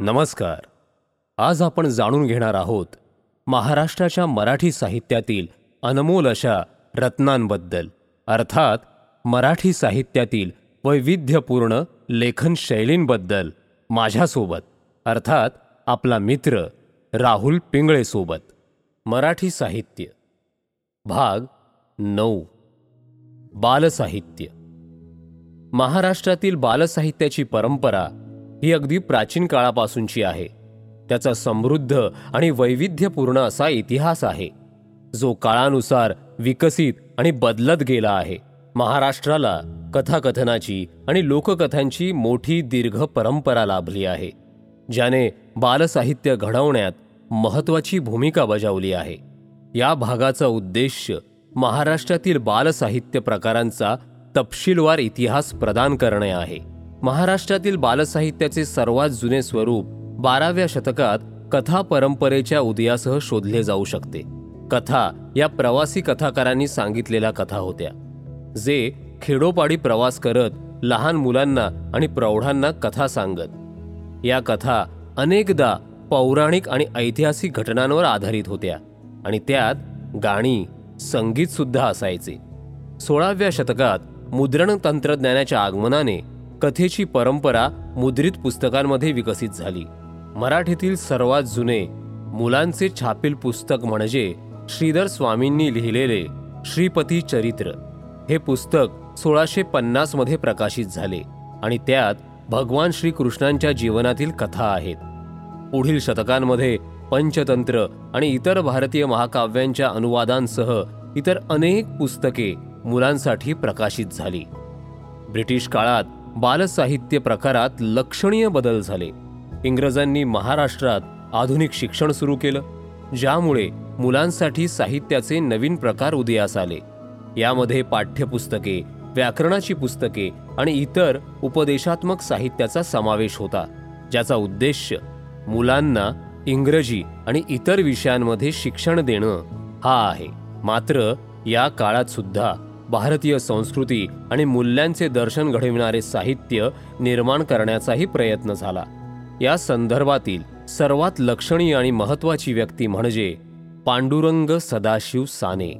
नमस्कार. आज आपण जाणून घेणार आहोत महाराष्ट्राच्या मराठी साहित्यातील अनमोल अशा रत्नांबद्दल अर्थात मराठी साहित्यातील वैविध्यपूर्ण लेखन शैलींबद्दल माझ्यासोबत अर्थात आपला मित्र राहुल पिंगळेसोबत मराठी साहित्य. भाग नऊ. बालसाहित्य. महाराष्ट्रातील बालसाहित्याची परंपरा ही अगदी प्राचीन काळापासूनची आहे. त्याचा समृद्ध आणि वैविध्यपूर्ण असा इतिहास आहे. जो काळानुसार विकसित आणि बदलत गेला आहे. महाराष्ट्राला कथाकथनाची आणि लोककथांची मोठी दीर्घ परंपरा लाभली आहे. ज्याने बालसाहित्य घडवण्यात महत्त्वाची भूमिका बजावली आहे. या भागाचा उद्देश महाराष्ट्रातील बालसाहित्य प्रकारांचा तपशीलवार इतिहास प्रदान करणे आहे. महाराष्ट्रातील बालसाहित्याचे सर्वात जुने स्वरूप बाराव्या शतकात कथा परंपरेच्या उदयासह शोधले जाऊ शकते. कथा या प्रवासी कथाकारांनी सांगितलेल्या कथा होत्या जे खेडोपाडी प्रवास करत लहान मुलांना आणि प्रौढांना कथा सांगत. या कथा अनेकदा पौराणिक आणि ऐतिहासिक घटनांवर आधारित होत्या आणि त्यात गाणी संगीतसुद्धा असायचे. सोळाव्या शतकात मुद्रण तंत्रज्ञानाच्या आगमनाने कथेची परंपरा मुद्रित पुस्तकांमध्ये विकसित झाली. मराठीतील सर्वात जुने मुलांचे छापील पुस्तक म्हणजे श्रीधर स्वामींनी लिहिलेले श्रीपती चरित्र. हे पुस्तक सोळाशे पन्नासमध्ये प्रकाशित झाले आणि त्यात भगवान श्रीकृष्णांच्या जीवनातील कथा आहेत. पुढील शतकांमध्ये पंचतंत्र आणि इतर भारतीय महाकाव्यांच्या अनुवादांसह इतर अनेक पुस्तके मुलांसाठी प्रकाशित झाली. ब्रिटिश काळात बालसाहित्य प्रकारात लक्षणीय बदल झाले. इंग्रजांनी महाराष्ट्रात आधुनिक शिक्षण सुरू केलं ज्यामुळे मुलांसाठी साहित्याचे नवीन प्रकार उदयास आले. यामध्ये पाठ्यपुस्तके व्याकरणाची पुस्तके आणि इतर उपदेशात्मक साहित्याचा समावेश होता ज्याचा उद्देश मुलांना इंग्रजी आणि इतर विषयांमध्ये शिक्षण देणं हा आहे. मात्र या काळात सुद्धा भारतीय संस्कृती आणि मूल्यांचे दर्शन घडविणारे साहित्य निर्माण करण्याचाही प्रयत्न झाला. या संदर्भातील सर्वात लक्षणीय आणि महत्त्वाची व्यक्ती म्हणजे पांडुरंग सदाशिव साने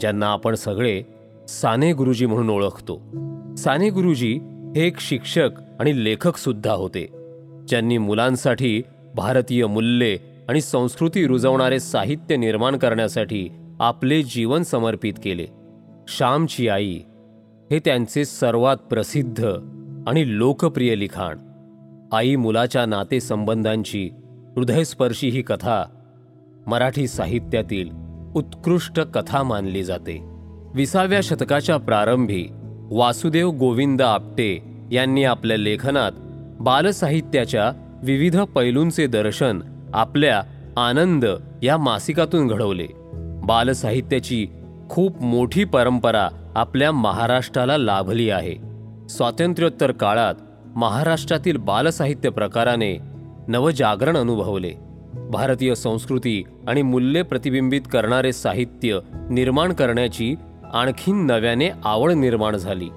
ज्यांना आपण सगळे साने गुरुजी म्हणून ओळखतो. साने गुरुजी हे एक शिक्षक आणि लेखक सुद्धा होते. ज्यांनी मुलांसाठी भारतीय मूल्ये आणि संस्कृती रुजवणारे साहित्य निर्माण करण्यासाठी आपले जीवन समर्पित केले. श्यामची आई हे त्यांचे सर्वात प्रसिद्ध आणि लोकप्रिय लिखाण. आई मुलाच्या नातेसंबंधांची हृदयस्पर्शी ही कथा मराठी साहित्यातील उत्कृष्ट कथा मानली जाते. विसाव्या शतकाच्या प्रारंभी वासुदेव गोविंद आपटे यांनी आपल्या लेखनात बालसाहित्याच्या विविध पैलूंचे दर्शन आपल्या आनंद या मासिकातून घडवले. बालसाहित्याची खूप मोठी परंपरा आपल्या महाराष्ट्राला लाभली आहे. स्वातंत्र्योत्तर काळात महाराष्ट्रातील बालसाहित्य प्रकाराने नवजागरण अनुभवले. भारतीय संस्कृती आणि मूल्ये प्रतिबिंबित करणारे साहित्य निर्माण करण्याची आणखीन नव्याने आवड निर्माण झाली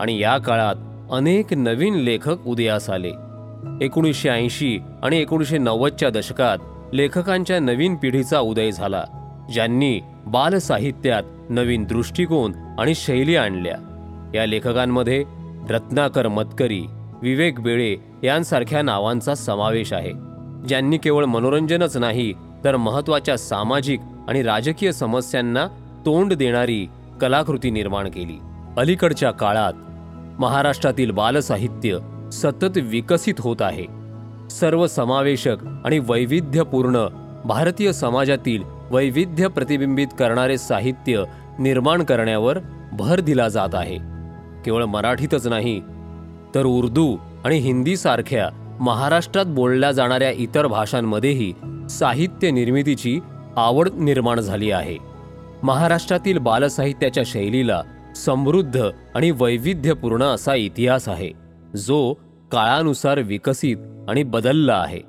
आणि या काळात अनेक नवीन लेखक उदयास आले. एकोणीसशे ऐंशी आणि एकोणीसशे नव्वदच्या दशकात लेखकांच्या नवीन पिढीचा उदय झाला. ज्यांनी बालसाहित्यात नवीन दृष्टिकोन आणि शैली आणल्या. या लेखकांमध्ये रत्नाकर मतकरी विवेक बेळे यांसारख्या नावांचा समावेश आहे. ज्यांनी केवळ मनोरंजनच नाही तर महत्त्वाच्या सामाजिक आणि राजकीय समस्यांना तोंड देणारी कलाकृती निर्माण केली. अलीकडच्या काळात महाराष्ट्रातील बालसाहित्य सतत विकसित होत आहे. सर्वसमावेशक आणि वैविध्यपूर्ण भारतीय समाजातील वैविध्य प्रतिबिंबित करणारे साहित्य निर्माण करण्यावर भर दिला जात आहे. केवळ मराठीतच नाही तर उर्दू आणि हिंदीसारख्या महाराष्ट्रात बोलल्या जाणाऱ्या इतर भाषांमध्येही साहित्य निर्मितीची आवड निर्माण झाली आहे. महाराष्ट्रातील बालसाहित्याच्या शैलीला समृद्ध आणि वैविध्यपूर्ण असा इतिहास आहे जो काळानुसार विकसित आणि बदलला आहे.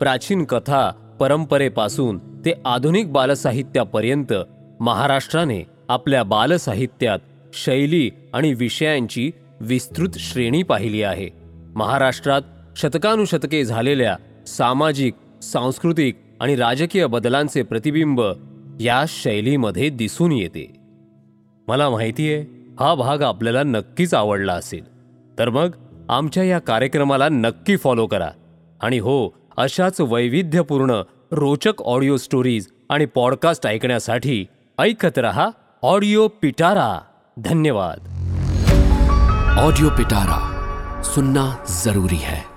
प्राचीन कथा परंपरेपासून ते आधुनिक बालसाहित्यापर्यंत महाराष्ट्राने आपल्या बालसाहित्यात शैली आणि विषयांची विस्तृत श्रेणी पाहिली आहे. महाराष्ट्रात शतकानुशतके झालेल्या सामाजिक सांस्कृतिक आणि राजकीय बदलांचे प्रतिबिंब या शैलीमध्ये दिसून येते. मला माहिती आहे हा भाग आपल्याला नक्कीच आवडला असेल. तर मग आमच्या या कार्यक्रमाला नक्की फॉलो करा. आणि हो अशाच वैविध्यपूर्ण रोचक ऑडिओ स्टोरीज आणि पॉडकास्ट ऐकण्यासाठी ऐकत रहा ऑडिओ पिटारा. धन्यवाद. ऑडियो पिटारा सुनना ज़रूरी है.